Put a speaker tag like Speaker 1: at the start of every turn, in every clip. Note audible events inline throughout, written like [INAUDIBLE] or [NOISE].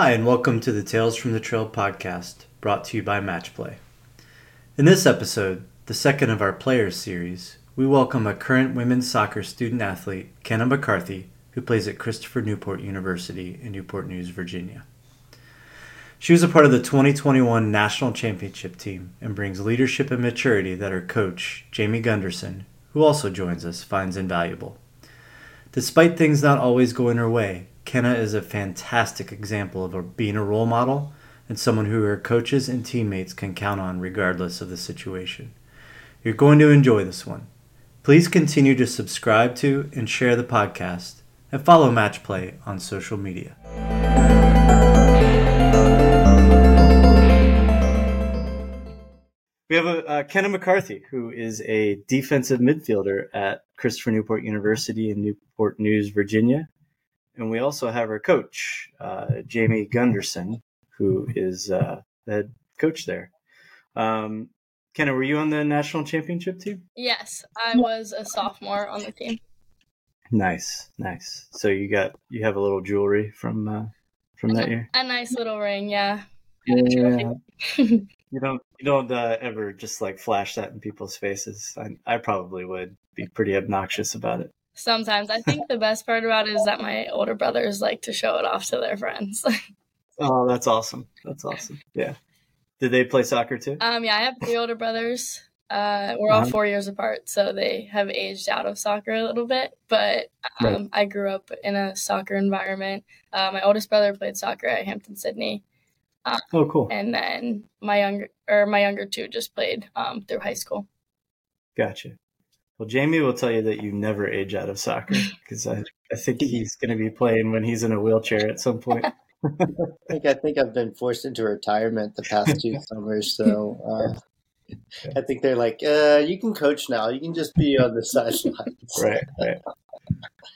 Speaker 1: Hi, and welcome to the Tales from the Trail podcast, brought to you by Matchplay. In this episode, the second of our Players series, we welcome a current women's soccer student athlete, Kenna McCarthy, who plays at Christopher Newport University in Newport News, Virginia. She was a part of the 2021 National Championship team and brings leadership and maturity that her coach, Jamie Gunderson, who also joins us, finds invaluable. Despite things not always going her way, Kenna is a fantastic example of a, being a role model and someone who her coaches and teammates can count on regardless of the situation. You're going to enjoy this one. Please continue to subscribe to and share the podcast and follow Matchplay on social media. We have a, uh, Kenna McCarthy, who is a defensive midfielder at Christopher Newport University in Newport News, Virginia. And we also have our coach, uh, Jamie Gunderson, who is uh, the head coach there. Um, Kenna, were you on the national championship team?
Speaker 2: Yes, I was a sophomore on the team.
Speaker 1: Nice, nice. So you got you have a little jewelry from uh, from that year.
Speaker 2: A nice little ring, yeah.
Speaker 1: Yeah. [LAUGHS] you don't you don't uh, ever just like flash that in people's faces. I, I probably would be pretty obnoxious about it.
Speaker 2: Sometimes I think the best part about it is that my older brothers like to show it off to their friends. [LAUGHS]
Speaker 1: oh, that's awesome. That's awesome. Yeah. Did they play soccer too?
Speaker 2: Um, yeah, I have three older brothers. Uh, we're all uh-huh. four years apart, so they have aged out of soccer a little bit. But um, right. I grew up in a soccer environment. Uh, my oldest brother played soccer at Hampden-Sydney,
Speaker 1: um, oh, cool.
Speaker 2: And then my younger or my younger two just played um, through high school.
Speaker 1: Gotcha. Well, Jamie will tell you that you never age out of soccer because I, I think he's going to be playing when he's in a wheelchair at some point. [LAUGHS]
Speaker 3: I think I think I've been forced into retirement the past two [LAUGHS] summers, so uh, I think they're like, uh, "You can coach now. You can just be on the [LAUGHS] sidelines."
Speaker 1: right, right.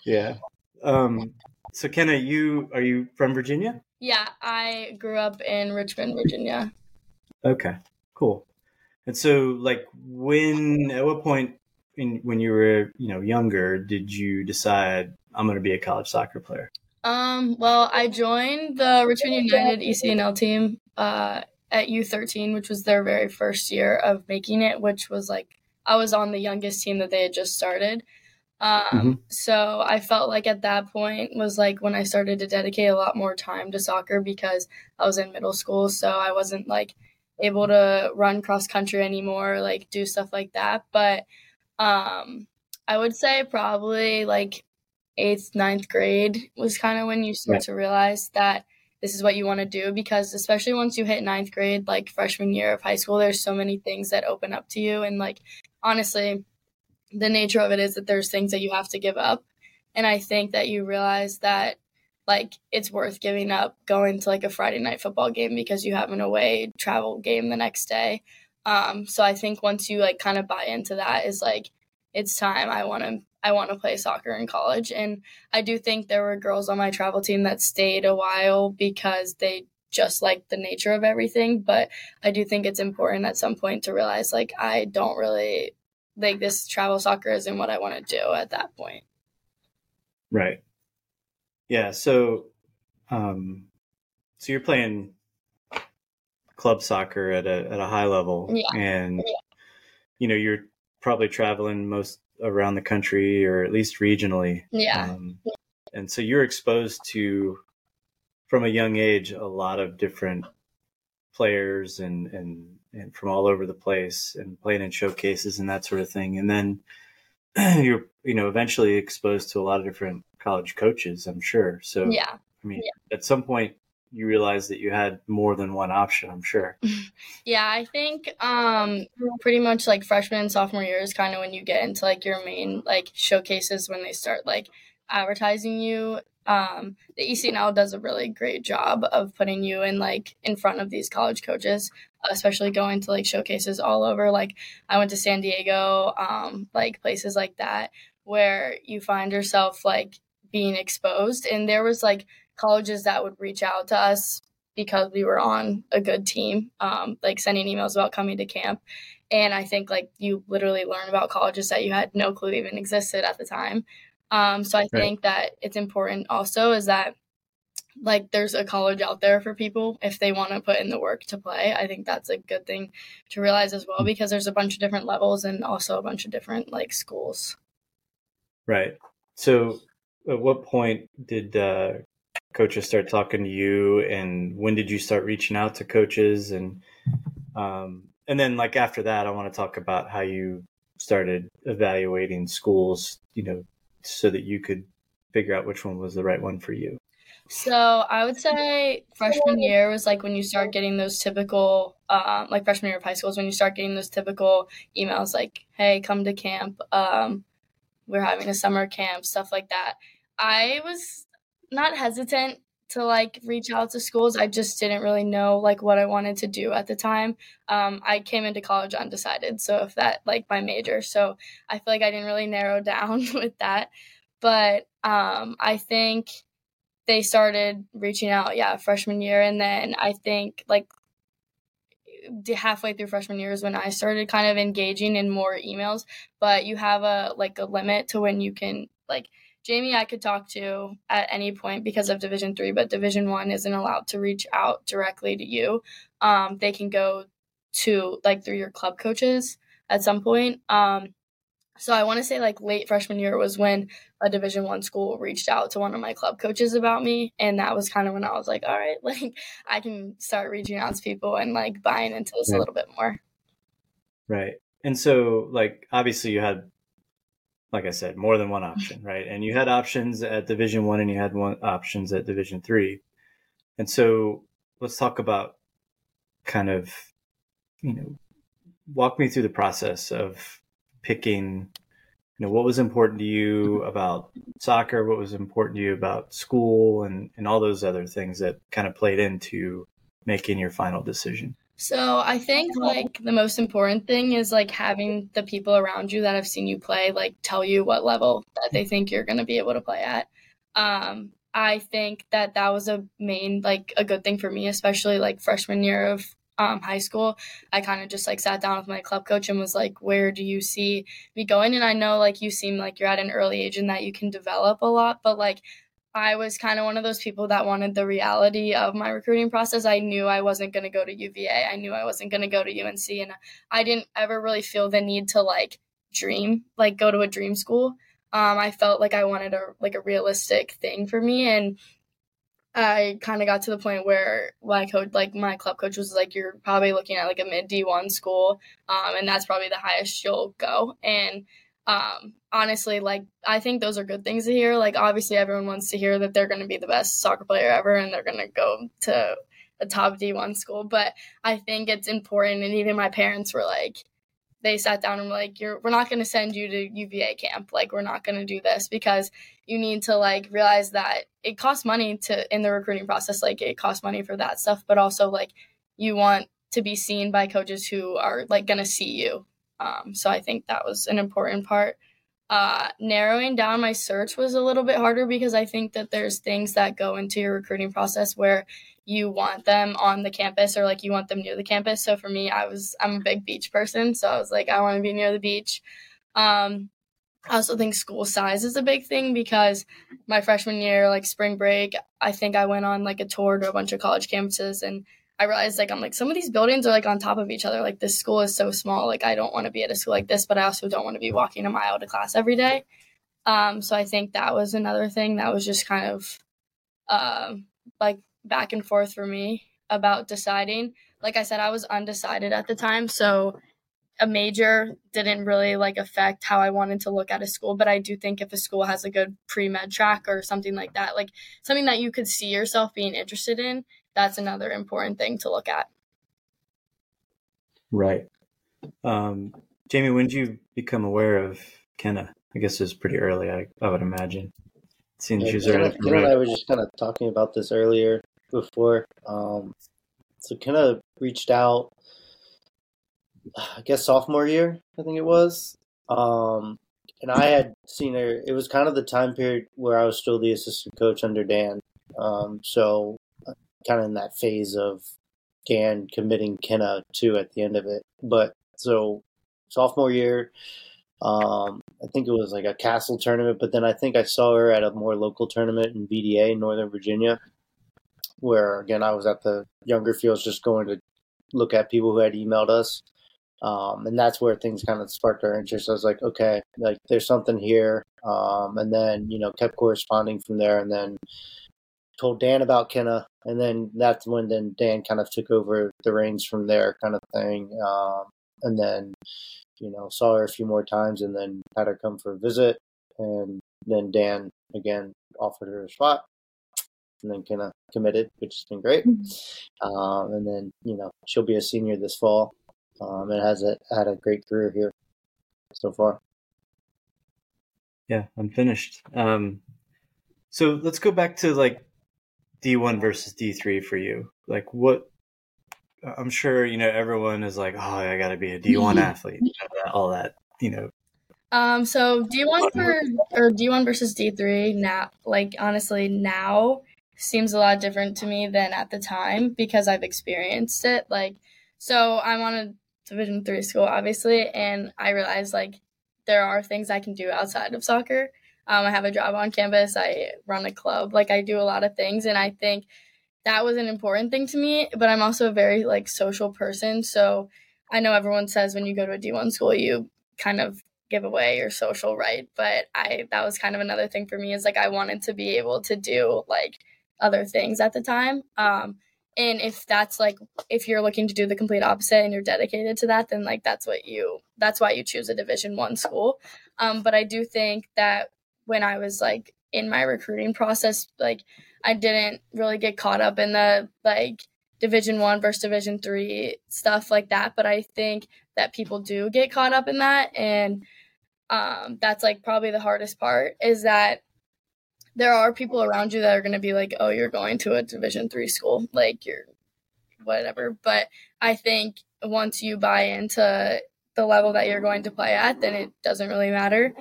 Speaker 1: Yeah. Um, so, Kenna, you are you from Virginia?
Speaker 2: Yeah, I grew up in Richmond, Virginia.
Speaker 1: Okay, cool. And so, like, when at what point in when you were, you know, younger, did you decide I'm going to be a college soccer player?
Speaker 2: Um, well, I joined the Richmond United ECNL team uh, at U13, which was their very first year of making it, which was like I was on the youngest team that they had just started. Um, mm-hmm. So I felt like at that point was like when I started to dedicate a lot more time to soccer because I was in middle school. So I wasn't like able to run cross country anymore, like do stuff like that. But um, I would say probably like eighth, ninth grade was kind of when you start to realize that this is what you want to do because especially once you hit ninth grade, like freshman year of high school, there's so many things that open up to you. And like honestly, the nature of it is that there's things that you have to give up. And I think that you realize that like it's worth giving up going to like a Friday night football game because you have an away travel game the next day. Um, so I think once you like kind of buy into that is like it's time I want to I want to play soccer in college and I do think there were girls on my travel team that stayed a while because they just like the nature of everything but I do think it's important at some point to realize like I don't really like this travel soccer isn't what I want to do at that point.
Speaker 1: Right. Yeah. So, um, so you're playing club soccer at a at a high level,
Speaker 2: yeah.
Speaker 1: and yeah. you know you're probably traveling most around the country or at least regionally.
Speaker 2: Yeah. Um.
Speaker 1: And so you're exposed to, from a young age, a lot of different players and and and from all over the place and playing in showcases and that sort of thing. And then [CLEARS THROAT] you're, you know, eventually exposed to a lot of different college coaches, I'm sure. So,
Speaker 2: yeah.
Speaker 1: I mean, yeah. at some point, you realized that you had more than one option, I'm sure. [LAUGHS]
Speaker 2: yeah, I think um, pretty much like freshman and sophomore year is kind of when you get into like your main like showcases when they start like advertising you um, the ECNL does a really great job of putting you in like in front of these college coaches, especially going to like showcases all over. Like I went to San Diego, um, like places like that where you find yourself like being exposed. And there was like colleges that would reach out to us because we were on a good team, um, like sending emails about coming to camp. And I think like you literally learn about colleges that you had no clue even existed at the time. Um, so I think that it's important also is that like there's a college out there for people if they want to put in the work to play. I think that's a good thing to realize as well because there's a bunch of different levels and also a bunch of different like schools.
Speaker 1: Right. So, at what point did uh, coaches start talking to you, and when did you start reaching out to coaches, and um, and then like after that, I want to talk about how you started evaluating schools, you know, so that you could figure out which one was the right one for you.
Speaker 2: So I would say freshman year was like when you start getting those typical, um, like freshman year of high school is when you start getting those typical emails like, "Hey, come to camp. Um, we're having a summer camp," stuff like that. I was not hesitant to like reach out to schools. I just didn't really know like what I wanted to do at the time. Um, I came into college undecided, so if that like my major, so I feel like I didn't really narrow [LAUGHS] down with that. But um, I think they started reaching out, yeah, freshman year, and then I think like halfway through freshman year is when I started kind of engaging in more emails. But you have a like a limit to when you can like Jamie I could talk to at any point because of Division three, but Division one isn't allowed to reach out directly to you. Um, they can go to like through your club coaches at some point. Um, so I want to say like late freshman year was when a Division one school reached out to one of my club coaches about me, and that was kind of when I was like, all right, [LAUGHS] like I can start reaching out to people and like buying into this right. a little bit more.
Speaker 1: Right, and so like obviously you had like I said, more than one [LAUGHS] option, right? And you had options at Division One, and you had one options at Division Three. And so, let's talk about kind of, you know, walk me through the process of picking. You know, what was important to you mm-hmm. about soccer? What was important to you about school, and and all those other things that kind of played into making your final decision.
Speaker 2: So I think like the most important thing is like having the people around you that have seen you play like tell you what level that they think you're going to be able to play at. Um, I think that that was a main like a good thing for me, especially like freshman year of um, high school. I kind of just like sat down with my club coach and was like, "Where do you see me going?" And I know like you seem like you're at an early age and that you can develop a lot, but like I was kind of one of those people that wanted the reality of my recruiting process. I knew I wasn't going to go to UVA. I knew I wasn't going to go to UNC and I didn't ever really feel the need to like dream, like go to a dream school. Um, I felt like I wanted a like a realistic thing for me and I kind of got to the point where my coach, like my club coach, was like, "You're probably looking at like a mid D one school, um, and that's probably the highest you'll go." And um honestly like i think those are good things to hear. Like obviously everyone wants to hear that they're going to be the best soccer player ever and they're going to go to a top d1 school but i think it's important and even my parents were like they sat down and were like you're we're not going to send you to uva camp. Like we're not going to do this because you need to like realize that it costs money to in the recruiting process like it costs money for that stuff but also like you want to be seen by coaches who are like going to see you um, so I think that was an important part. Uh, narrowing down my search was a little bit harder because I think that there's things that go into your recruiting process where you want them on the campus or like you want them near the campus. So for me, I was I'm a big beach person, so I was like I want to be near the beach. Um, I also think school size is a big thing because my freshman year, like spring break, I think I went on like a tour to a bunch of college campuses and I realized like I'm like some of these buildings are like on top of each other. Like this school is so small. Like I don't want to be at a school like this, but I also don't want to be walking a mile to class every day. Um, so I think that was another thing that was just kind of uh, like back and forth for me about deciding. Like I said, I was undecided at the time, so a major didn't really like affect how I wanted to look at a school, but I do think if a school has a good pre med track or something like that, like something that you could see yourself being interested in, that's another important thing to look at.
Speaker 1: Right. Um, Jamie, when did you become aware of Kenna? I guess it was pretty early, I, I would imagine.
Speaker 3: Seeing yeah, she's Kenna, Kenna and I were just kind of talking about this earlier before. Um, so Kenna reached out, I guess sophomore year, I think it was. Um, and I had seen her. It was kind of the time period where I was still the assistant coach under Dan. Um, so kind of in that phase of Dan committing Kenna to at the end of it. But so sophomore year, um, I think it was like a castle tournament, but then I think I saw her at a more local tournament in VDA, Northern Virginia. where again I was at the younger fields just going to look at people who had emailed us. Um, and that's where things kind of sparked our interest. I was like, okay, like there's something here. Um, and then, you know, kept corresponding from there and then told Dan about Kenna. And then that's when then Dan kind of took over the reins from there kind of thing. Um, and then, you know, saw her a few more times and then had her come for a visit. And then Dan again offered her a spot and then kind of committed, which has been great. Mm-hmm. Um, and then you know she'll be a senior this fall, um, and has a, had a great career here so far.
Speaker 1: Yeah, unfinished. Um, so let's go back to like D one versus D three for you. Like what? I'm sure you know everyone is like, oh, I got to be a D one athlete, you know, all that, you know,
Speaker 2: um, so D one for or D one versus D three now, like honestly, now seems a lot different to me than at the time because I've experienced it. Like, so I'm on a Division three school, obviously, and I realized like there are things I can do outside of soccer. Um, I have a job on campus. I run a club. Like I do a lot of things, and I think that was an important thing to me. But I'm also a very like social person, so I know everyone says when you go to a D1 school, you kind of give away your social right. But I that was kind of another thing for me is like I wanted to be able to do like other things at the time. Um, and if that's like if you're looking to do the complete opposite and you're dedicated to that, then like that's what you that's why you choose a Division One school. Um, but I do think that when I was like in my recruiting process, like I didn't really get caught up in the like division one versus division three stuff like that but i think that people do get caught up in that and um, that's like probably the hardest part is that there are people around you that are going to be like, oh, you're going to a Division three school, like you're whatever. But I think once you buy into the level that you're going to play at, then it doesn't really matter.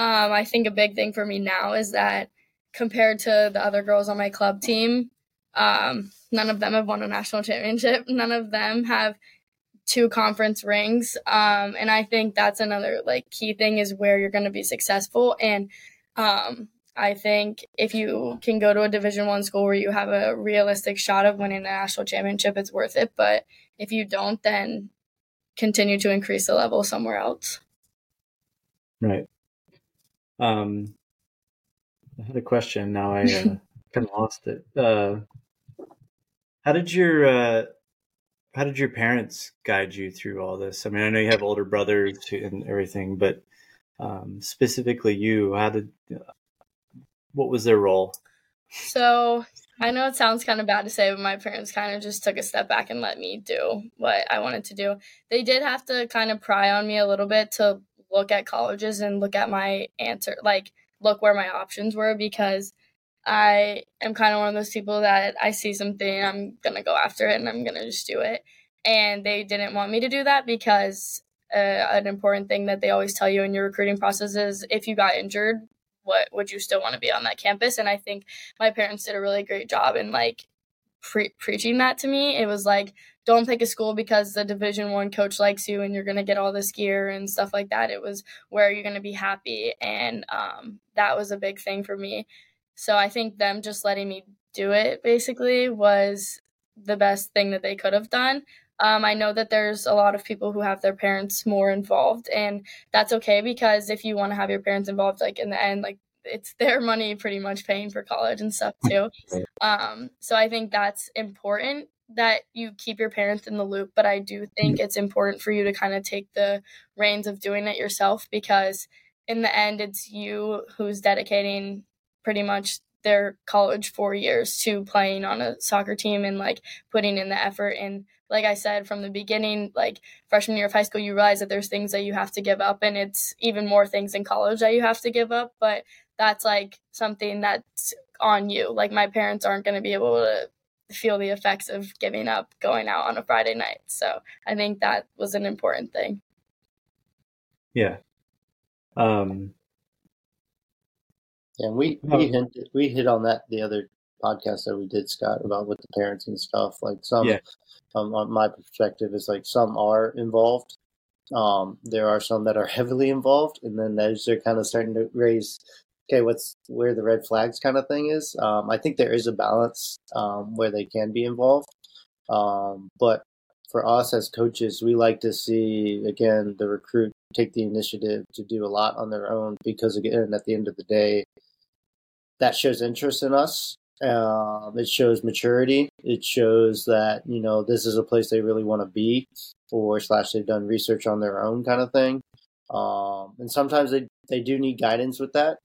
Speaker 2: Um, I think a big thing for me now is that compared to the other girls on my club team, um, none of them have won a national championship. [LAUGHS] None of them have two conference rings. Um, and I think that's another like key thing is where you're going to be successful. And um, I think if you can go to a Division One school where you have a realistic shot of winning a national championship, it's worth it. But if you don't, then continue to increase the level somewhere else.
Speaker 1: Right. Um, I had a question. Now I uh, [LAUGHS] kind of lost it. Uh, how did your uh, how did your parents guide you through all this? I mean, I know you have older brothers and everything, but um, specifically you, how did what was their role?
Speaker 2: So I know it sounds kind of bad to say, but my parents kind of just took a step back and let me do what I wanted to do. They did have to kind of pry on me a little bit to look at colleges and look at my answer, like look where my options were because I am kind of one of those people that I see something, I'm going to go after it and I'm going to just do it. And they didn't want me to do that because uh, an important thing that they always tell you in your recruiting process is if you got injured, what would you still want to be on that campus? And I think my parents did a really great job in like pre- preaching that to me. It was like, don't pick a school because the division one coach likes you and you're going to get all this gear and stuff like that. It was where you're going to be happy. And um, that was a big thing for me. So I think them just letting me do it basically was the best thing that they could have done. Um, I know that there's a lot of people who have their parents more involved, and that's okay because if you want to have your parents involved, like in the end, like it's their money pretty much paying for college and stuff too. [LAUGHS] Um, so I think that's important that you keep your parents in the loop, but I do think it's important for you to kind of take the reins of doing it yourself because in the end, it's you who's dedicating pretty much their college four years to playing on a soccer team and like putting in the effort and like I said from the beginning, like freshman year of high school, you realize that there's things that you have to give up, and it's even more things in college that you have to give up. But that's like something that's on you. Like my parents aren't going to be able to feel the effects of giving up going out on a Friday night. So I think that was an important thing.
Speaker 1: Yeah. Um,
Speaker 3: yeah, we we hinted, we hit on that the other podcast that we did, Scott, about with the parents and stuff. Like some, yeah. um, on my perspective, is like some are involved. Um, there are some that are heavily involved, and then as they're kind of starting to raise okay, what's where the red flags kind of thing is. Um, I think there is a balance um, where they can be involved, um, but for us as coaches, we like to see again the recruit take the initiative to do a lot on their own because again, at the end of the day, that shows interest in us. Um, it shows maturity. It shows that you know this is a place they really want to be, or slash they've done research on their own kind of thing. Um, and sometimes they they do need guidance with that.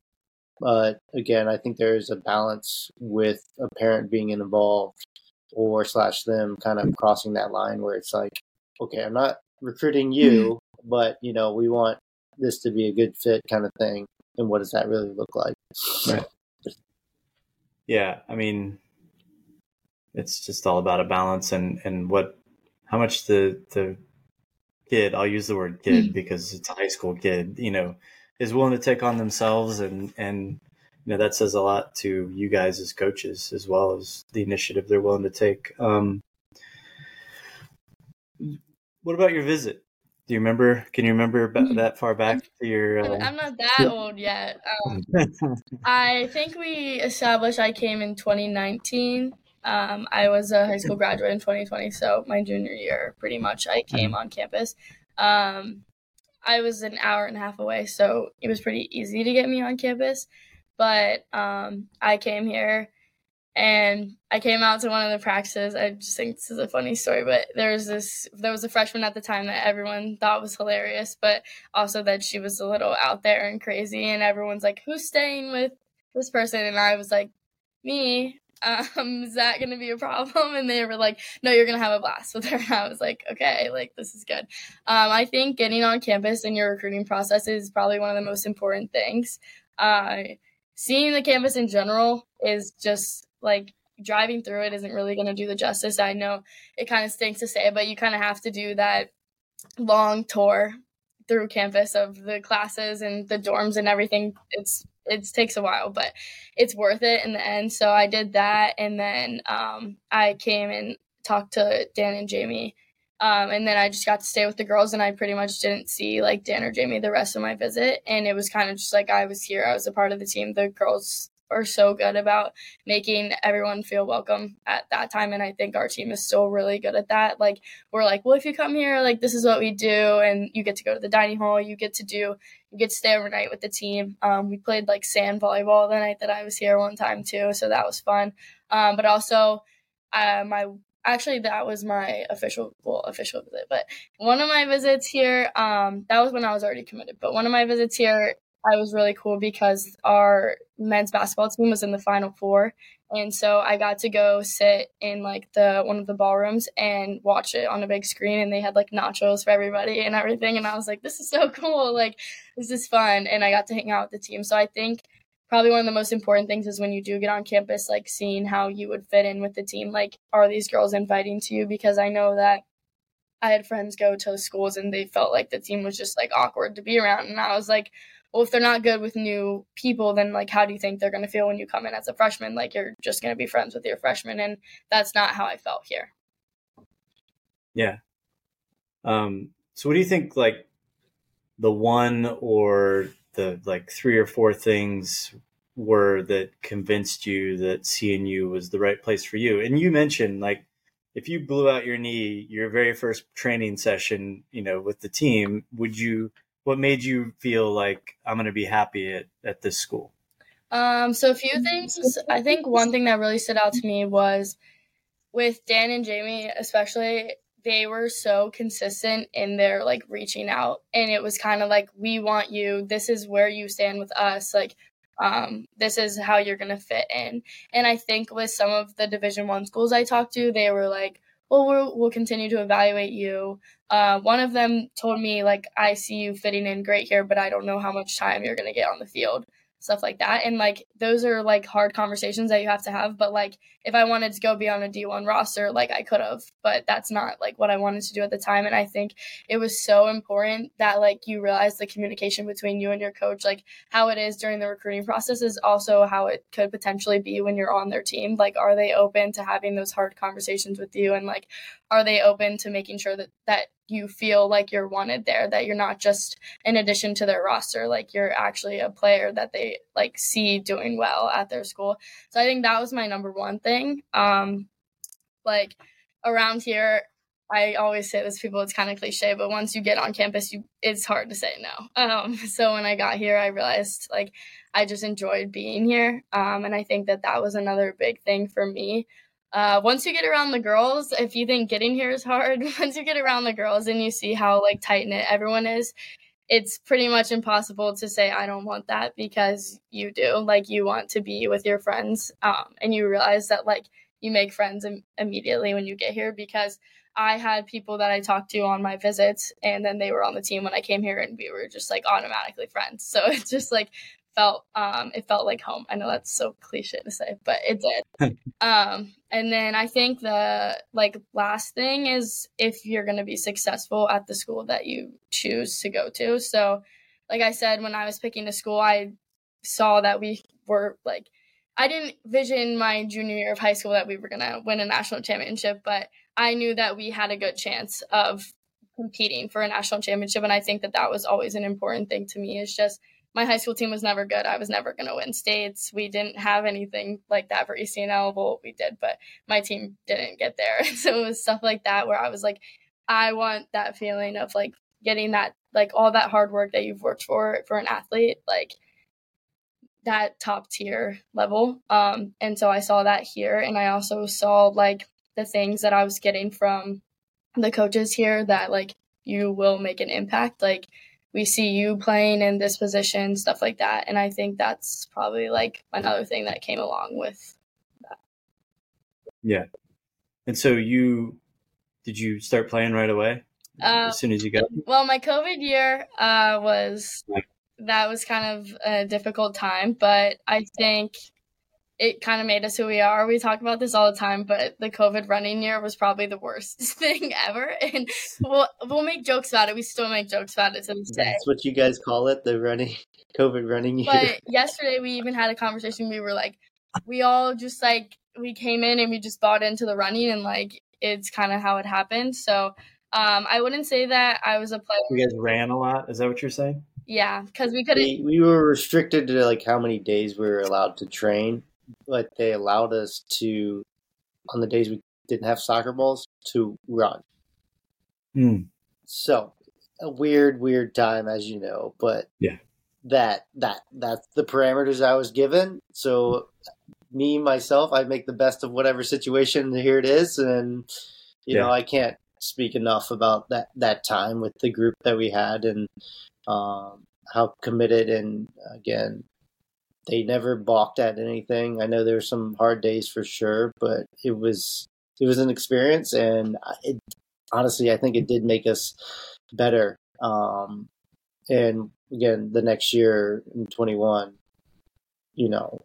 Speaker 3: But again, I think there is a balance with a parent being involved or slash them kind of crossing that line where it's like, okay, I'm not recruiting you, mm-hmm. but you know, we want this to be a good fit kind of thing. And what does that really look like? Right.
Speaker 1: Yeah, I mean, it's just all about a balance and and what, how much the the kid, I'll use the word kid mm-hmm. because it's a high school kid, you know, is willing to take on themselves and and you know that says a lot to you guys as coaches as well as the initiative they're willing to take. Um, what about your visit? Do you remember? Can you remember mm-hmm. that far back to your?
Speaker 2: Uh... I'm not that old yet. Um, [LAUGHS] I think we established I came in 2019. Um, I was a high school graduate in 2020, so my junior year, pretty much, I came mm-hmm. on campus. Um, I was an hour and a half away, so it was pretty easy to get me on campus. But um, I came here and I came out to one of the practices. I just think this is a funny story, but there was this there was a freshman at the time that everyone thought was hilarious, but also that she was a little out there and crazy and everyone's like, Who's staying with this person? And I was like, Me. Um, [LAUGHS] is that gonna be a problem? And they were like, No, you're gonna have a blast with her. And [LAUGHS] I was like, Okay, like this is good. Um, I think getting on campus in your recruiting process is probably one of the most important things. Uh, seeing the campus in general is just like driving through it isn't really going to do the justice. I know it kind of stinks to say, but you kind of have to do that long tour through campus of the classes and the dorms and everything. It's it takes a while, but it's worth it in the end. So I did that, and then um, I came and talked to Dan and Jamie um, and then I just got to stay with the girls, and I pretty much didn't see like Dan or Jamie the rest of my visit. And it was kind of just like I was here, I was a part of the team. The girls are so good about making everyone feel welcome at that time, and I think our team is still really good at that. Like we're like, well, if you come here, like this is what we do, and you get to go to the dining hall, you get to do, you get to stay overnight with the team. Um, we played like sand volleyball the night that I was here one time too, so that was fun. Um, but also. Uh, my actually that was my official well official visit but one of my visits here um that was when i was already committed but one of my visits here i was really cool because our men's basketball team was in the final four. And so i got to go sit in like the one of the ballrooms and watch it on a big screen and they had like nachos for everybody and everything. And i was like this is so [LAUGHS] cool. Like this is fun. And i got to hang out with the team. So i think probably one of the most important things is when you do get on campus, like seeing how you would fit in with the team. Like, are these girls inviting to you? Because I know that I had friends go to schools and they felt like the team was just like awkward to be around. And I was like, well, if they're not good with new people, then like, how do you think they're going to feel when you come in as a freshman? Like, you're just going to be friends with your freshmen. And that's not how I felt here.
Speaker 1: Yeah. Um, so what do you think, like, the one or the like three or four things were that convinced you that CNU was the right place for you? And you mentioned like if you blew out your knee your very first training session, you know, with the team, would you what made you feel like I'm going to be happy at, at this school?
Speaker 2: Um, so a few things. I think one thing that really stood out to me was with Dan and Jamie, especially they were so consistent in their like reaching out and it was kind of like we want you this is where you stand with us like um, this is how you're gonna fit in. And i think with some of the division one schools i talked to they were like well we'll, we'll continue to evaluate you. Uh, one of them told me like i see you fitting in great here but i don't know how much time you're gonna get on the field stuff like that. And like those are like hard conversations that you have to have. But like if I wanted to go be on a D1 roster, like I could have, but that's not like what I wanted to do at the time. And I think it was so important that like you realize the communication between you and your coach, like how it is during the recruiting process is also how it could potentially be when you're on their team. Like, are they open to having those hard conversations with you? And like, are they open to making sure that that you feel like you're wanted there that you're not just an addition to their roster like you're actually a player that they like see doing well at their school? So i think that was my number one thing. Um like around here I always say this people it's kind of cliche but once you get on campus you it's hard to say no. [LAUGHS] Um so when I got here I realized like I just enjoyed being here. Um and I think that that was another big thing for me uh, once you get around the girls, if you think getting here is hard, [LAUGHS] once you get around the girls and you see how like tight knit everyone is, it's pretty much impossible to say I don't want that because you do. Like you want to be with your friends, um, and you realize that like you make friends Im- immediately when you get here because I had people that I talked to on my visits, and then they were on the team when I came here, and we were just like automatically friends. [LAUGHS] So it's just like felt um it felt like home. I know that's so cliche to say, but it did. [LAUGHS] um and then I think the like last thing is if you're going to be successful at the school that you choose to go to. So like I said when I was picking a school, I saw that we were like I didn't vision my junior year of high school that we were going to win a national championship, but I knew that we had a good chance of competing for a national championship and I think that that was always an important thing to me is just my high school team was never good. I was never going to win states. We didn't have anything like that for ECNL. Well, we did, but my team didn't get there. [LAUGHS] so it was stuff like that where I was like, I want that feeling of like getting that, like all that hard work that you've worked for for an athlete, like that top tier level. Um, and so I saw that here, and I also saw like the things that I was getting from the coaches here that like you will make an impact, like we see you playing in this position, stuff like that. And I think that's probably like another thing that came along with that.
Speaker 1: Yeah. And so you did you start playing right away? Uh, as soon as you got
Speaker 2: Well, my COVID year uh, was that was kind of a difficult time, but I think it kind of made us who we are. We talk about this all the time, but the COVID running year was probably the worst [LAUGHS] thing ever. And we'll we'll make jokes about it. We still make jokes about it to this day.
Speaker 3: That's what you guys call it, the running [LAUGHS] COVID running year.
Speaker 2: But yesterday we even had a conversation. We were like, we all just like we came in and we just bought into the running, and like it's kind of how it happened. So um, I wouldn't say that I was a player.
Speaker 1: You guys ran a lot. Is that what you're saying?
Speaker 2: Yeah, because we couldn't.
Speaker 3: We, we were restricted to like how many days we were allowed to train but they allowed us to, on the days we didn't have soccer balls, to run.
Speaker 1: Mm.
Speaker 3: So a weird, weird time, as you know. But
Speaker 1: yeah,
Speaker 3: that that that's the parameters I was given. So me myself, I make the best of whatever situation. Here it is, and you yeah. know I can't speak enough about that that time with the group that we had and um, how committed and again they never balked at anything. I know there were some hard days for sure, but it was it was an experience, and it, honestly, I think it did make us better. Um, and again, the next year in twenty one, you know,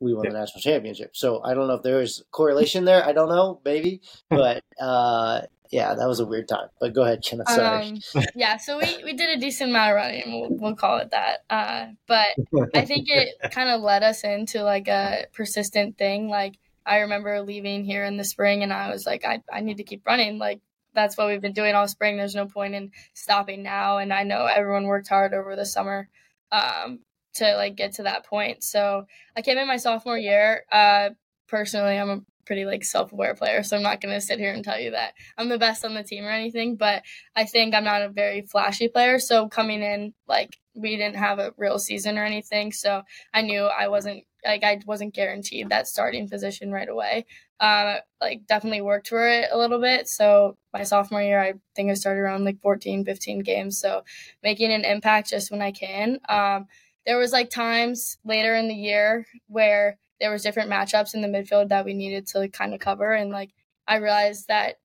Speaker 3: we won the national championship. So I don't know if there was correlation there. I don't know, maybe, [LAUGHS] but uh, yeah, that was a weird time. But go ahead, Jenna. Sorry.
Speaker 2: Um, yeah, so we, we did a decent amount of running. We'll, we'll call it that. Uh, but I think it [LAUGHS] kind of led us into like a persistent thing. Like I remember leaving here in the spring, and I was like, I I need to keep running. Like that's what we've been doing all spring. There's no point in stopping now. And I know everyone worked hard over the summer um, to like get to that point. So I came in my sophomore year. Uh, personally, I'm a pretty like self-aware player so i'm not going to sit here and tell you that i'm the best on the team or anything but i think i'm not a very flashy player so coming in like we didn't have a real season or anything so i knew i wasn't like i wasn't guaranteed that starting position right away. Um like definitely worked for it a little bit so my sophomore year i think i started around like 14 15 games so making an impact just when i can. Um there was like times later in the year where there was different matchups in the midfield that we needed to kind of cover and like i realized that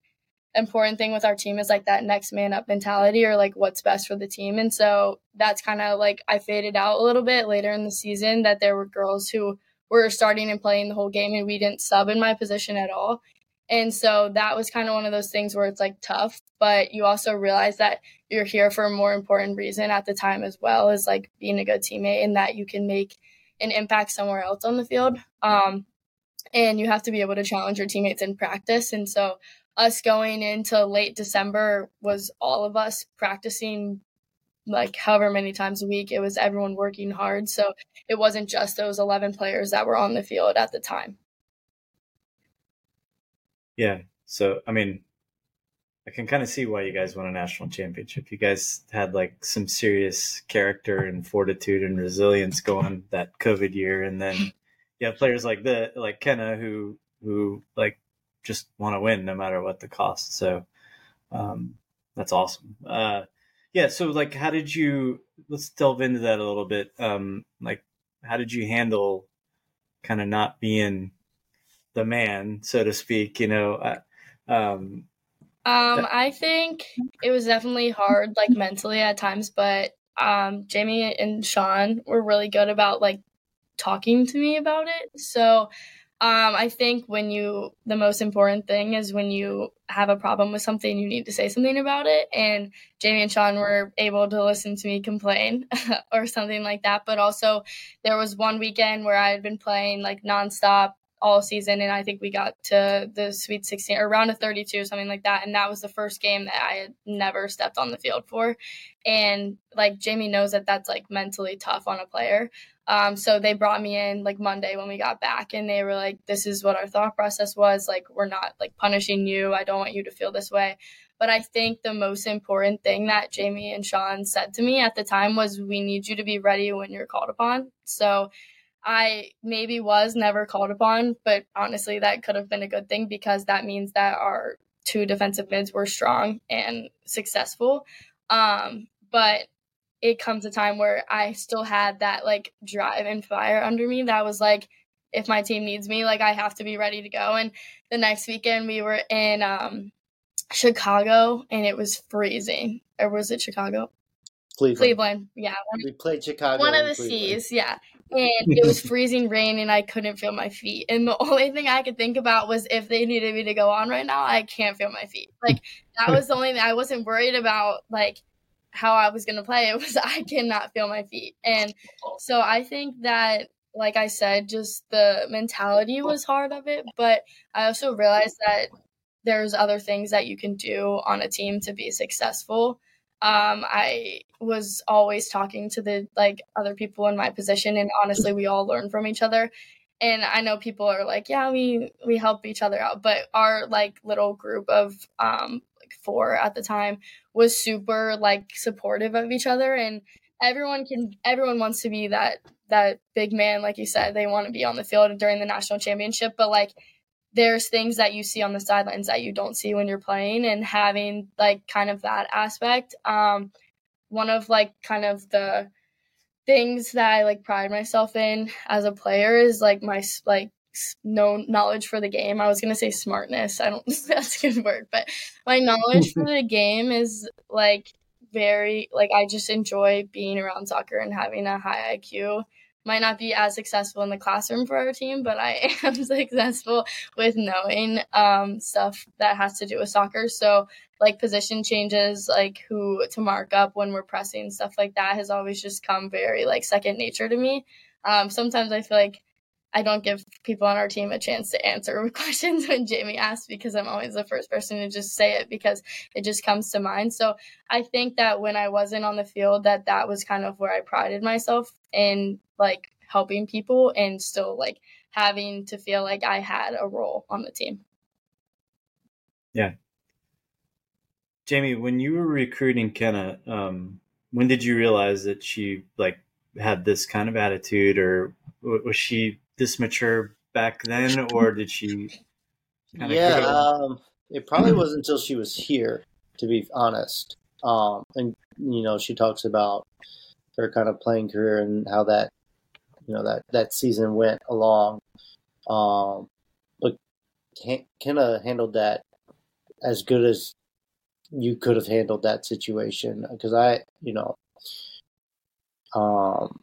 Speaker 2: important thing with our team is like that next man up mentality or like what's best for the team and so that's kind of like i faded out a little bit later in the season that there were girls who were starting and playing the whole game and we didn't sub in my position at all and so that was kind of one of those things where it's like tough but you also realize that you're here for a more important reason at the time as well as like being a good teammate and that you can make an impact somewhere else on the field. Um, and you have to be able to challenge your teammates in practice. And so us going into late December was all of us practicing like however many times a week. It was everyone working hard. So it wasn't just those 11 players that were on the field at the time.
Speaker 1: Yeah. So, I mean, I can kind of see why you guys won a national championship. You guys had like some serious character and fortitude and resilience going that COVID year. And then you have players like the, like Kenna who, who like just want to win no matter what the cost. So, um, that's awesome. Uh, yeah. So like, how did you, let's delve into that a little bit. Um, like, how did you handle kind of not being the man, so to speak, you know, uh, um,
Speaker 2: um, I think it was definitely hard, like mentally at times, but um, Jamie and Sean were really good about like talking to me about it. So um, I think when you, the most important thing is when you have a problem with something, you need to say something about it. And Jamie and Sean were able to listen to me complain [LAUGHS] or something like that. But also, there was one weekend where I had been playing like nonstop all season and I think we got to the Sweet 16 or round of 32 something like that and that was the first game that I had never stepped on the field for and like Jamie knows that that's like mentally tough on a player um, so they brought me in like Monday when we got back and they were like, this is what our thought process was. Like, we're not like punishing you. I don't want you to feel this way. But I think the most important thing that Jamie and Sean said to me at the time was, we need you to be ready when you're called upon. So I maybe was never called upon, but honestly, that could have been a good thing because that means that our two defensive mids were strong and successful. Um, but it comes a time where I still had that like drive and fire under me that was like if my team needs me like I have to be ready to go and the next weekend we were in um Chicago and it was freezing or was it Chicago
Speaker 3: Cleveland.
Speaker 2: Cleveland, yeah.
Speaker 3: we played Chicago.
Speaker 2: One of the Cleveland. C's, yeah. And it was freezing rain and I couldn't feel my feet. And the [LAUGHS] only thing I could think about was if they needed me to go on right now, I can't feel my feet. Like that was the only thing I wasn't worried about like how I was to play. [LAUGHS] It was I cannot feel my feet. And so I think that like I said, just the mentality was hard of it, but I also realized that there's other things that you can do on a team to be successful. Um, I was always talking to the like other people in my position, and honestly, we all learn from each other. And I know people are like, yeah, we we help each other out, but our like little group of um, like four at the time was super like supportive of each other and everyone can everyone wants to be that that big man like you said they want to be on the field during the national championship but like there's things that you see on the sidelines that you don't see when you're playing and having like kind of that aspect um one of like kind of the things that I like pride myself in as a player is like my like no knowledge for the game. I was gonna say smartness. I don't. [LAUGHS] that's a good word, but my knowledge for the game is like very like I just enjoy being around soccer and having a high IQ. Might not be as successful in the classroom for our team, but I [LAUGHS] am successful with knowing um, stuff that has to do with soccer. So, like position changes, like who to mark up when we're pressing, stuff like that has always just come very like second nature to me. Um, sometimes I feel like I don't give people on our team a chance to answer [LAUGHS] questions when Jamie asks because I'm always the first person to just say it because it just comes to mind. So I think that when I wasn't on the field, that that was kind of where I prided myself in like helping people and still like having to feel like I had a role on the team.
Speaker 1: Yeah. Jamie, when you were recruiting Kenna, um, when did you realize that she like had this kind of attitude or was she this mature back then, or did she?
Speaker 3: yeah, um, it probably wasn't until she was here, to be honest. Um, and you know, she talks about her kind of playing career and how that, you know, that that season went along. Um, but can Kenna handled that as good as you could have handled that situation because I, you know, um,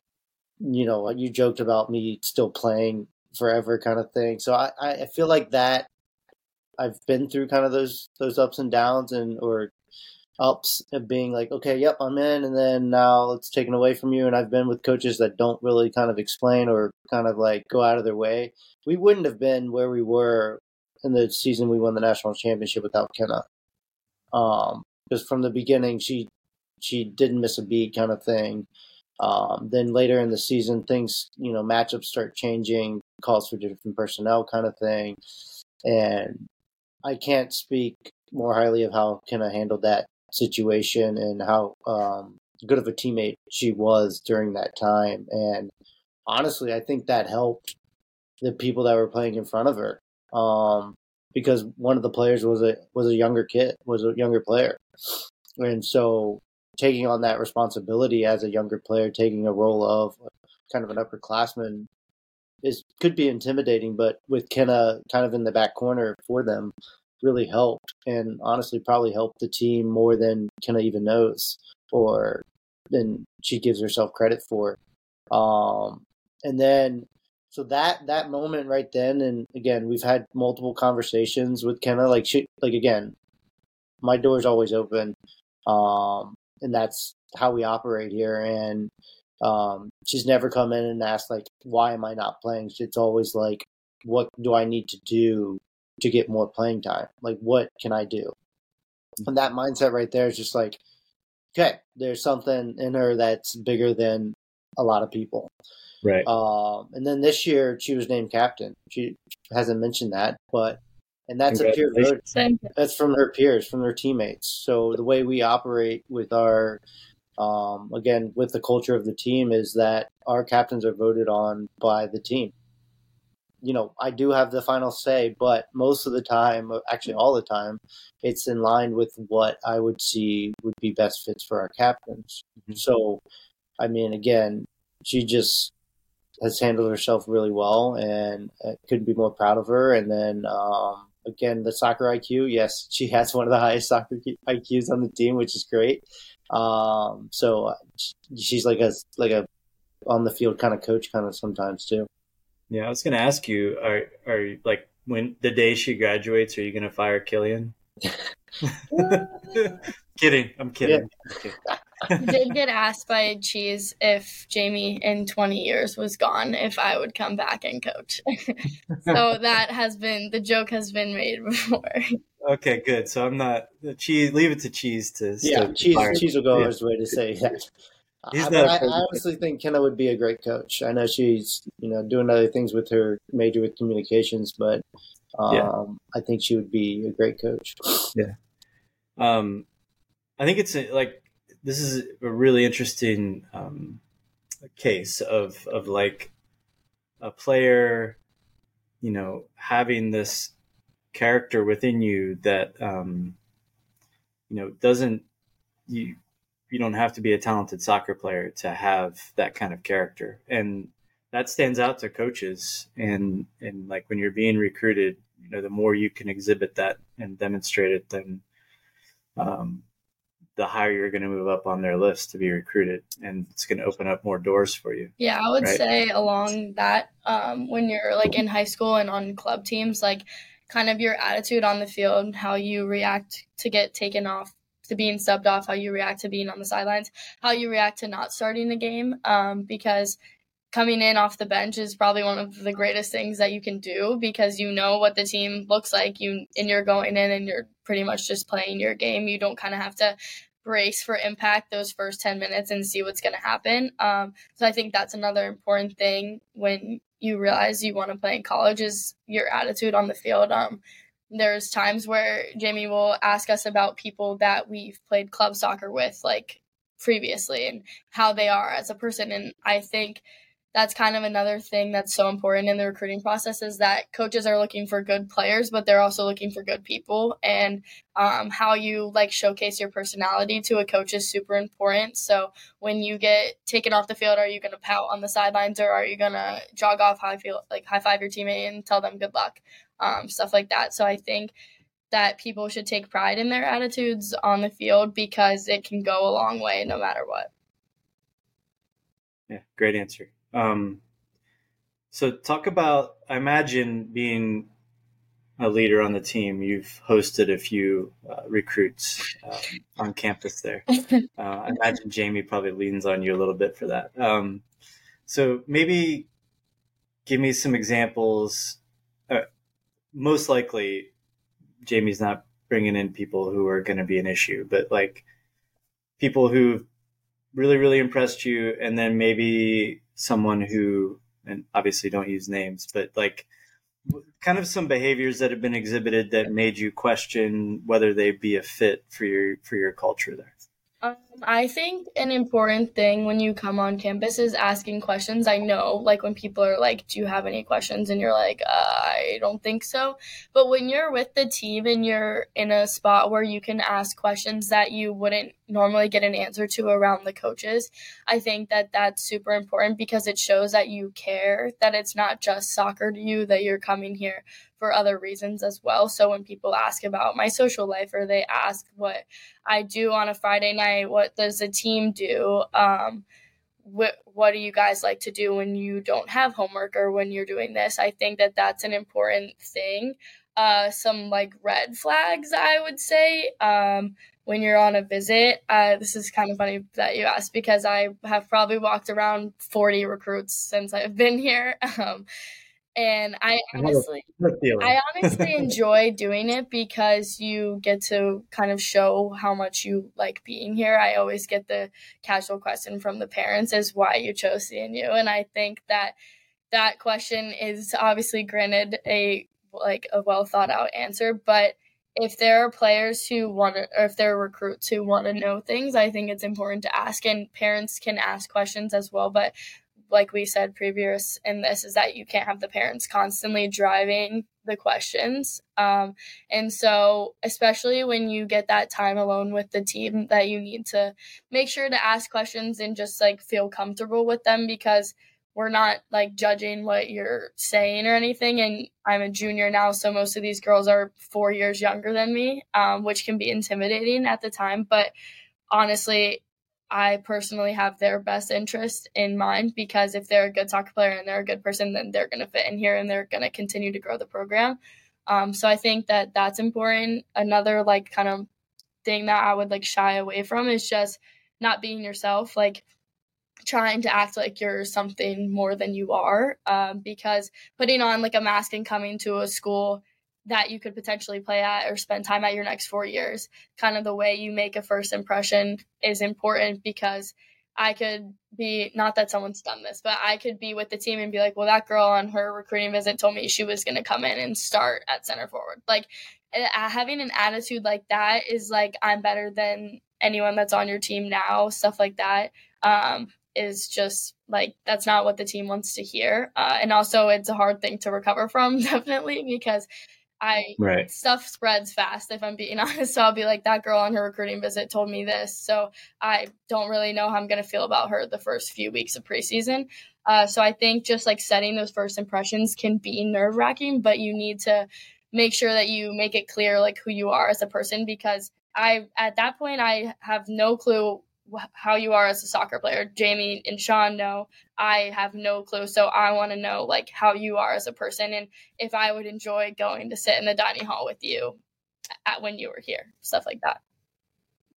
Speaker 3: you know, you joked about me still playing forever kind of thing. So I, I feel like that I've been through kind of those those ups and downs and or ups of being like, okay, yep, I'm in, and then now it's taken away from you. And I've been with coaches that don't really kind of explain or kind of like go out of their way. We wouldn't have been where we were in the season we won the national championship without Kenna. Um, because from the beginning she she didn't miss a beat kind of thing. Um, then later in the season, things you know matchups start changing, calls for different personnel kind of thing, and I can't speak more highly of how Kenna handled that situation and how um, good of a teammate she was during that time. And honestly, I think that helped the people that were playing in front of her. Um, because one of the players was a was a younger kid, was a younger player, and so taking on that responsibility as a younger player, taking a role of kind of an upperclassman, is could be intimidating. But with Kenna kind of in the back corner for them, really helped, and honestly probably helped the team more than Kenna even knows, or than she gives herself credit for. Um, and then so that that moment right then and again we've had multiple conversations with Kenna like she like again my door's always open um and that's how we operate here and um she's never come in and asked like why am I not playing? It's always like what do I need to do to get more playing time? Like what can I do? And that mindset right there is just like okay there's something in her that's bigger than a lot of people.
Speaker 1: Right.
Speaker 3: Um, and then this year she was named captain. She hasn't mentioned that, but and that's a peer vote. That's from her peers, from their teammates. So the way we operate with our, um, again, with the culture of the team is that our captains are voted on by the team. You know, I do have the final say, but most of the time, actually all the time, it's in line with what I would see would be best fits for our captains. Mm-hmm. So, I mean, again, she just has handled herself really well, and I couldn't be more proud of her. And then um, again, the soccer IQ. Yes, [LAUGHS] she has one of the highest soccer IQs on the team, which is great. Um, so she's like a like a on the field kind of coach, kind of sometimes too.
Speaker 1: Yeah, I was going to ask you, are are like when the day she graduates, are you going to fire Killian? [LAUGHS] [LAUGHS] kidding, I'm kidding. Yeah
Speaker 2: did get asked by Cheese if Jamie in 20 years was gone, if I would come back and coach. [LAUGHS] so that has been the joke has been made before.
Speaker 1: Okay, good. So I'm not cheese. Leave it to cheese to
Speaker 3: yeah. Cheese, cheese will go yeah. his way to say that. He's I, not I, I honestly think Kenna would be a great coach. I know she's you know doing other things with her major with communications, but um, yeah. I think she would be a great coach.
Speaker 1: Yeah. Um, I think it's like this is a really interesting um, case of of like a player, you know, having this character within you that um, you know doesn't you you don't have to be a talented soccer player to have that kind of character. And that stands out to coaches and and like when you're being recruited you know the more you can exhibit that and demonstrate it then um, the higher you're going to move up on their list to be recruited and it's going to open up more doors for you
Speaker 2: yeah i would right? say along that um, when you're like in high school and on club teams like kind of your attitude on the field how you react to get taken off to being subbed off how you react to being on the sidelines how you react to not starting the game um, because coming in off the bench is probably one of the greatest things that you can do because you know what the team looks like you and you're going in and you're pretty much just playing your game. You don't kind of have to brace for impact those first 10 minutes and see what's going to happen. Um, so i think that's another important thing when you realize you want to play in college is your attitude on the field. Um, there's times where jamie will ask us about people that we've played club soccer with like previously and how they are as a person. And i think that's kind of another thing that's so important in the recruiting process is that coaches are looking for good players, but they're also looking for good people. And um, how you like showcase your personality to a coach is super important. So when you get taken off the field, are you going to pout on the sidelines or are you going to jog off high feel like high five your teammate and tell them good luck, um, stuff like that. So I think that people should take pride in their attitudes on the field because it can go a long way no matter what.
Speaker 1: Yeah, great answer. Um, so talk about, I imagine being a leader on the team, you've hosted a few uh, recruits um, on campus there. [LAUGHS] Uh, I imagine Jamie probably leans on you a little bit for that. Um, so maybe give me some examples. Uh, most likely Jamie's not bringing in people who are going to be an issue, but like people who really really impressed you, and then maybe someone who and obviously don't use names, but like kind of some behaviors that have been exhibited that made you question whether they'd be a fit for your for your culture there.
Speaker 2: Um, I think an important thing when you come on campus is asking questions. I know, like, when people are like, Do you have any questions? And you're like, uh, I don't think so. But when you're with the team and you're in a spot where you can ask questions that you wouldn't normally get an answer to around the coaches, I think that that's super important because it shows that you care, that it's not just soccer to you, that you're coming here for other reasons as well. So when people ask about my social life or they ask what I do on a Friday night, what does the team do? Um, what what do you guys like to do when you don't have homework or when you're doing this? I think that that's an important thing. Uh, some like red flags, I would say. Um, when you're on a visit, uh, this is kind of funny that you asked because I have probably walked around 40 recruits since I've been here. [LAUGHS] Um, and I honestly, I honestly enjoy doing it because you get to kind of show how much you like being here. I always get the casual question from the parents is why you chose CNU, and I think that that question is obviously granted a like a well thought out answer, but if there are players who want to, or if there are recruits who want to know things, I think it's important to ask, and parents can ask questions as well. But like we said previous in this is that you can't have the parents constantly driving the questions. Um, and so especially when you get that time alone with the team that you need to make sure to ask questions and just like feel comfortable with them because we're not like judging what you're saying or anything. And i'm a junior now so most of these girls are four years younger than me um, which can be intimidating at the time. But honestly I personally have their best interest in mind because if they're a good soccer player and they're a good person, then they're going to fit in here and they're going to continue to grow the program. Um, so I think that that's important. Another like kind of thing that I would like shy away from is just not being yourself. Like trying to act like you're something more than you are um, because putting on like a mask and coming to a school that you could potentially play at or spend time at your next four years. Kind of the way you make a first impression is important because I could be not that someone's done this, but I could be with the team and be like, well, that girl on her recruiting visit told me she was going to come in and start at center forward. Like having an attitude like that is like, I'm better than anyone that's on your team now, stuff like that. Um, is just like that's not what the team wants to hear uh, and also it's a hard thing to recover from [LAUGHS] definitely because I right. stuff spreads fast if I'm being [LAUGHS] honest. So I'll be like, that girl on her recruiting visit told me this. So I don't really know how I'm gonna feel about her the first few weeks of preseason. Uh, so I think just like setting those first impressions can be nerve wracking, but you need to make sure that you make it clear like who you are as a person because I at that point I have no clue how you are as a soccer player. Jamie and Sean know. I have no clue. So I want to know like how you are as a person and if I would enjoy going to sit in the dining hall with you at when you were here, stuff like that.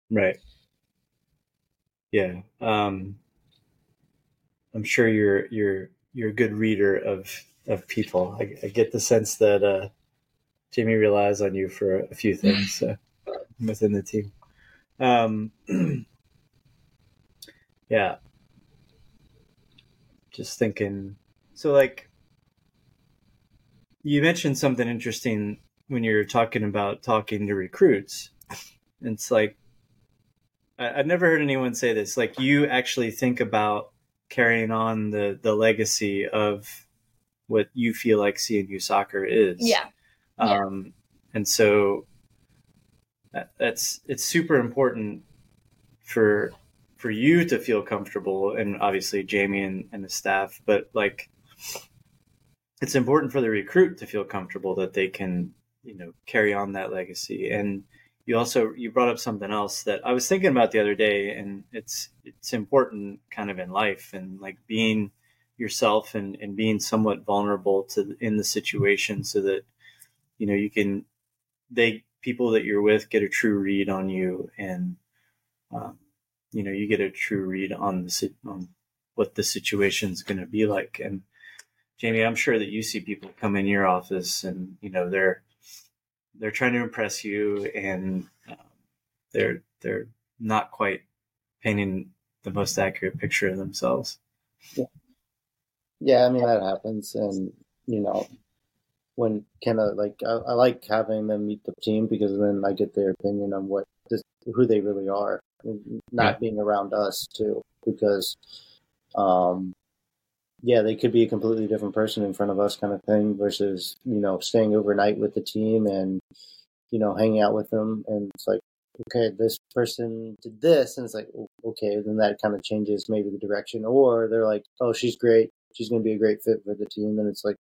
Speaker 1: Right. Yeah. Um I'm sure you're you're you're a good reader of of people. I, I get the sense that uh Jamie relies on you for a few things uh, within the team. Um [CLEARS THROAT] Yeah. Just thinking. So, like, you mentioned something interesting when you're talking about talking to recruits. It's like, I, have never heard anyone say this. Like, you actually think about carrying on the, the legacy of what you feel like CNU soccer is.
Speaker 2: Yeah.
Speaker 1: Um, yeah. And so that, that's, it's super important for for you to feel comfortable and obviously Jamie and, and the staff, but like it's important for the recruit to feel comfortable that they can, you know, carry on that legacy. And you also you brought up something else that I was thinking about the other day and it's it's important kind of in life and like being yourself and, and being somewhat vulnerable to in the situation so that you know you can they people that you're with get a true read on you and um, you know you get a true read on the on what the situation is going to be like. And Jamie, I'm sure that you see people come in your office and you know they're they're trying to impress you and um, they're they're not quite painting the most accurate picture of themselves.
Speaker 3: Yeah, yeah I mean that happens, and you know when kind of like I, I, like having them meet the team because then I get their opinion on what who they really are, not being around us too because um yeah, they could be a completely different person in front of us, kind of thing, versus you know staying overnight with the team and you know hanging out with them, and it's like, okay, this person did this, and it's like, okay, then that kind of changes maybe the direction, or they're like, oh, she's great, she's going to be a great fit for the team, and it's like,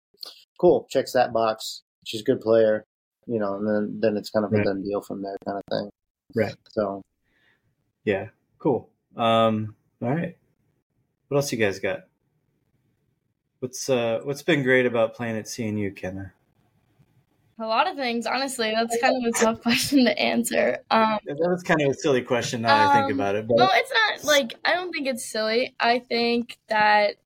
Speaker 3: cool, checks that box, she's a good player, you know, and then then it's kind of right. a done deal from there, kind of thing.
Speaker 1: Right.
Speaker 3: So,
Speaker 1: yeah, cool. Um, all right. What else you guys got? What's uh what's been great about playing at CNU, Kenna?
Speaker 2: A lot of things, honestly. That's kind of a tough [LAUGHS] question to answer. Um,
Speaker 1: that was kind of a silly question now um, I think um, about it.
Speaker 2: But... No, it's not like I don't think it's silly. I think that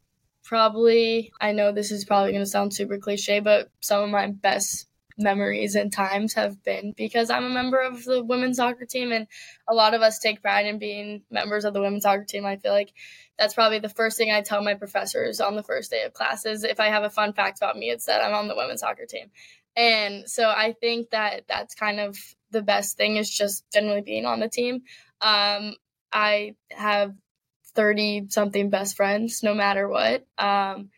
Speaker 2: probably I know this is probably going to sound super cliche, but some of my best memories and times have been because I'm a member of the women's soccer team and a lot of us take pride in being members of the women's soccer team. I feel like that's probably the first thing I tell my professors on the first day of classes. If I have a fun fact about me, it's that I'm on the women's soccer team. And so I think that that's kind of the best thing is just generally being on the team. Um, I have 30 something best friends no matter what. Um,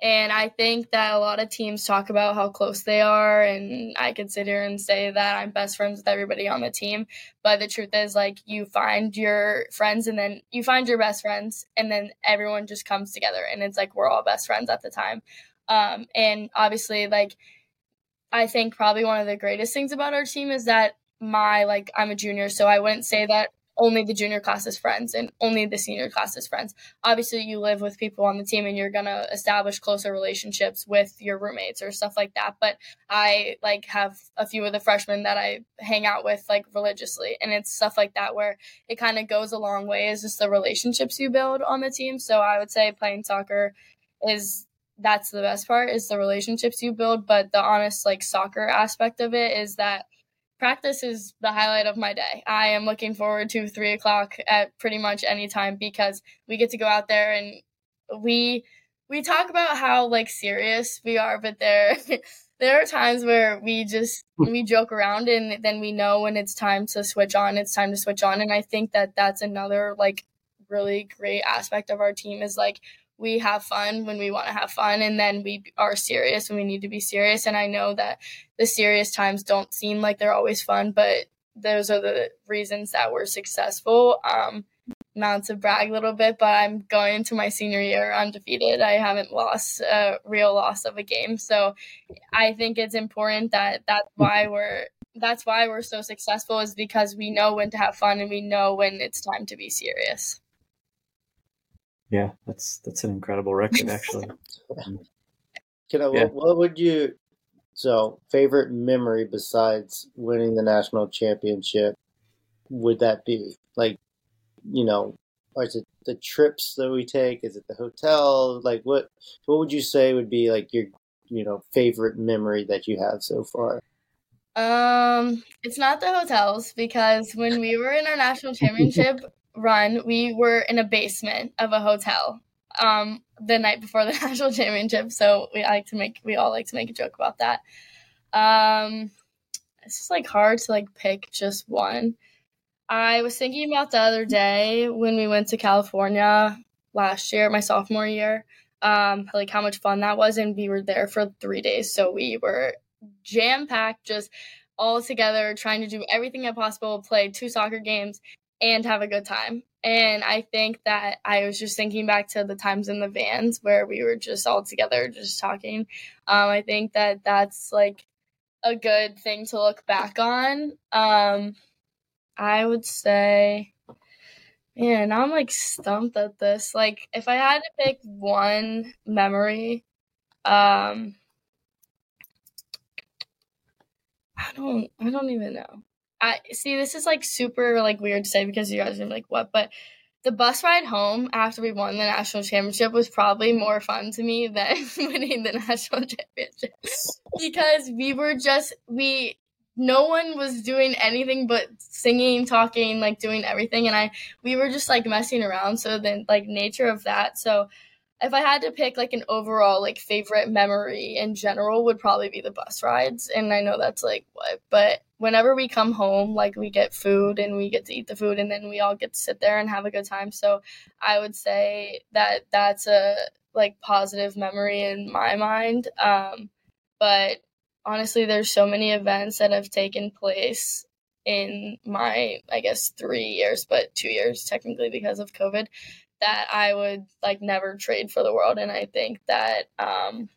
Speaker 2: and I think that a lot of teams talk about how close they are, and I could sit here and say that I'm best friends with everybody on the team. But the truth is, like, you find your friends, and then you find your best friends, and then everyone just comes together, and it's like we're all best friends at the time. Um, and obviously, like, I think probably one of the greatest things about our team is that my like I'm a junior, so I wouldn't say that only the junior class is friends and only the senior class is friends. Obviously, you live with people on the team and you're gonna establish closer relationships with your roommates or stuff like that. But I like have a few of the freshmen that I hang out with like religiously, and it's stuff like that where it kind of goes a long way. Is just the relationships you build on the team. So I would say playing soccer is that's the best part is the relationships you build but the honest like soccer aspect of it is that practice is the highlight of my day. I am looking forward to three o'clock at pretty much any time because we get to go out there and we we talk about how like serious we are, but there [LAUGHS] there are times where we just hmm. we joke around and then we know when it's time to switch on, it's time to switch on, and I think that that's another like really great aspect of our team is like we have fun when we want to have fun and then we are serious when we need to be serious. And i know that the serious times don't seem like they're always fun but those are the reasons that we're successful. Um not to brag a little bit but i'm going into my senior year undefeated. I haven't lost a real loss of a game. So i think it's important that that's why we're that's why we're so successful is because we know when to have fun and we know when it's time to be serious
Speaker 1: yeah, that's that's an incredible record, actually. [LAUGHS]
Speaker 3: Can I, yeah. what, what would you? So, favorite memory besides winning the national championship would that be? Like, you know, or is it the trips that we take? Is it the hotel? Like, what what would you say would be like your you know favorite memory that you have so far?
Speaker 2: Um, it's not the hotels because when we were in our national [LAUGHS] championship, run, we were in a basement of a hotel um, the night before the [LAUGHS] national championship. So we like to make we all like to make a joke about that. Um, it's just like hard to like pick just one. I was thinking about the other day when we went to California last year, my sophomore year, um, like how much fun that was, and we were there for three days. So we were jam packed, just all together, trying to do everything possible, play two soccer games, and have a good time. And I think that I was just thinking back to the times in the vans where we were just all together, just talking. Um, I think that that's like a good thing to look back on. Um, I would say, man, I'm like stumped at this. Like, if I had to pick one memory, um, I don't, I don't even know. I see this is like super like weird to say because you guys are like what, but the bus ride home after we won the national championship was probably more fun to me than [LAUGHS] winning the national championship. Because we were just we no one was doing anything but singing talking like doing everything and i we were just like messing around so then like nature of that so if I had to pick like an overall like favorite memory in general would probably be the bus rides. And I know that's like what, but whenever we come home, like we get food and we get to eat the food and then we all get to sit there and have a good time. So I would say that that's a like positive memory in my mind. Um, but honestly, there's so many events that have taken place in my, I guess, three years, but two years technically because of COVID that I would like never trade for the world. And I think that um,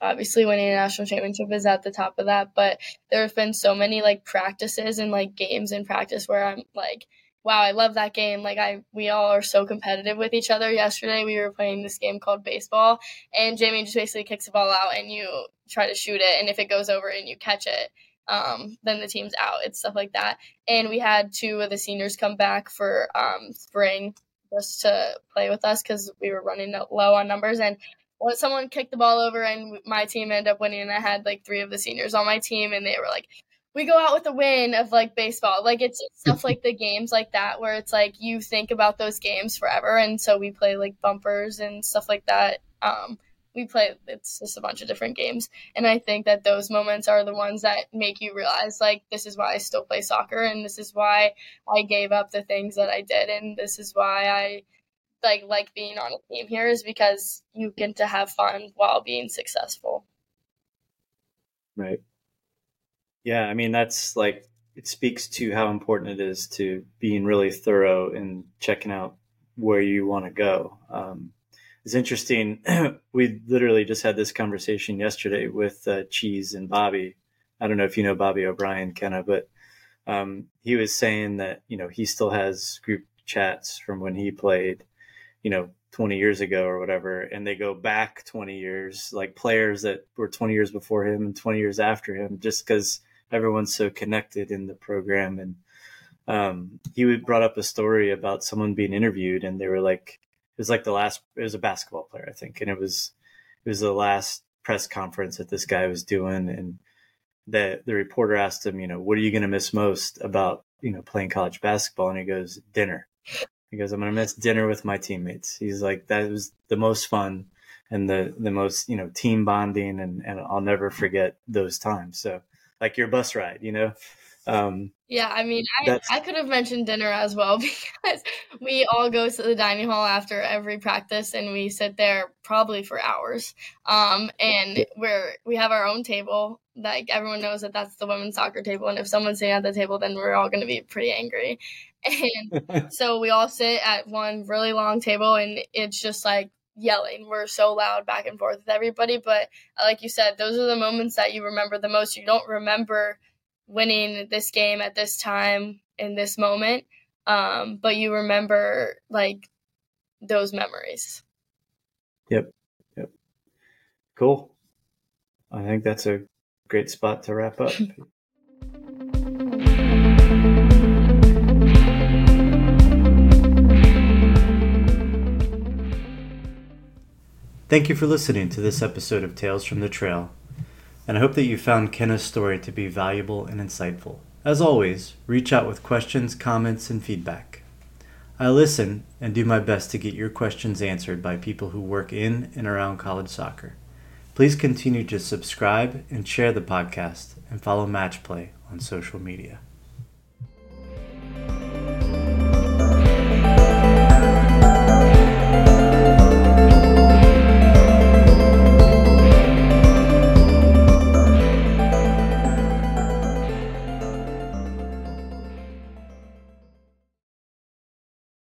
Speaker 2: obviously winning a national championship is at the top of that. But there have been so many like practices and like games in practice where I'm like, wow, I love that game. Like I, we all are so competitive with each other. Yesterday we were playing this game called baseball, and Jamie just basically kicks the ball out, and you try to shoot it, and if it goes over and you catch it. Um, then the team's out. It's stuff like that. And we had two of the seniors come back for um, spring just to play with us because we were running low on numbers. And when someone kicked the ball over, and my team ended up winning, and I had like three of the seniors on my team, and they were like, we go out with a win of like baseball. Like it's stuff like the games like that where it's like you think about those games forever. And so we play like bumpers and stuff like that. Um, we play it's just a bunch of different games. And i think that those moments are the ones that make you realize like this is why i still play soccer and this is why i gave up the things that i did and this is why i like like being on a team here is because you get to have fun while being successful.
Speaker 1: Right. Yeah i mean that's like it speaks to how important it is to being really thorough and checking out where you want to go. Um, it's interesting. [CLEARS THROAT] we literally just had this conversation yesterday with uh, Cheese and Bobby. I don't know if you know Bobby O'Brien, Kenna, but um, he was saying that you know he still has group chats from when he played, you know, 20 years ago or whatever, and they go back 20 years, like players that were 20 years before him and 20 years after him, just because everyone's so connected in the program. And um, he brought up a story about someone being interviewed, and they were like, was like the last. It was a basketball player, I think, and it was it was the last press conference that this guy was doing, and the the reporter asked him, you know, what are you going to miss most about you know playing college basketball? And he goes, dinner. He goes, I'm going to miss dinner with my teammates. He's like, that was the most fun and the the most you know team bonding, and and I'll never forget those times. So like your bus ride, you know,
Speaker 2: um, yeah, I mean, I, I could have mentioned dinner as well [LAUGHS] because we all go to the dining hall after every practice and we sit there probably for hours. Um, and we're we have our own table. Like everyone knows that that's the women's soccer table, and if someone's sitting at the table, then we're all going to be pretty angry. [LAUGHS] And [LAUGHS] so we all sit at one really long table, and it's just like yelling. We're so loud back and forth with everybody. But like you said, those are the moments that you remember the most. You don't remember winning this game at this time in this moment. Um, but you remember like those memories.
Speaker 1: Yep. Yep. Cool. I think that's a great spot to wrap up. [LAUGHS] Thank you for listening to this episode of Tales from the Trail and I hope that you found Kenna's story to be valuable and insightful. As always, reach out with questions, comments, and feedback. I listen and do my best to get your questions answered by people who work in and around college soccer. Please continue to subscribe and share the podcast and follow MatchPlay on social media.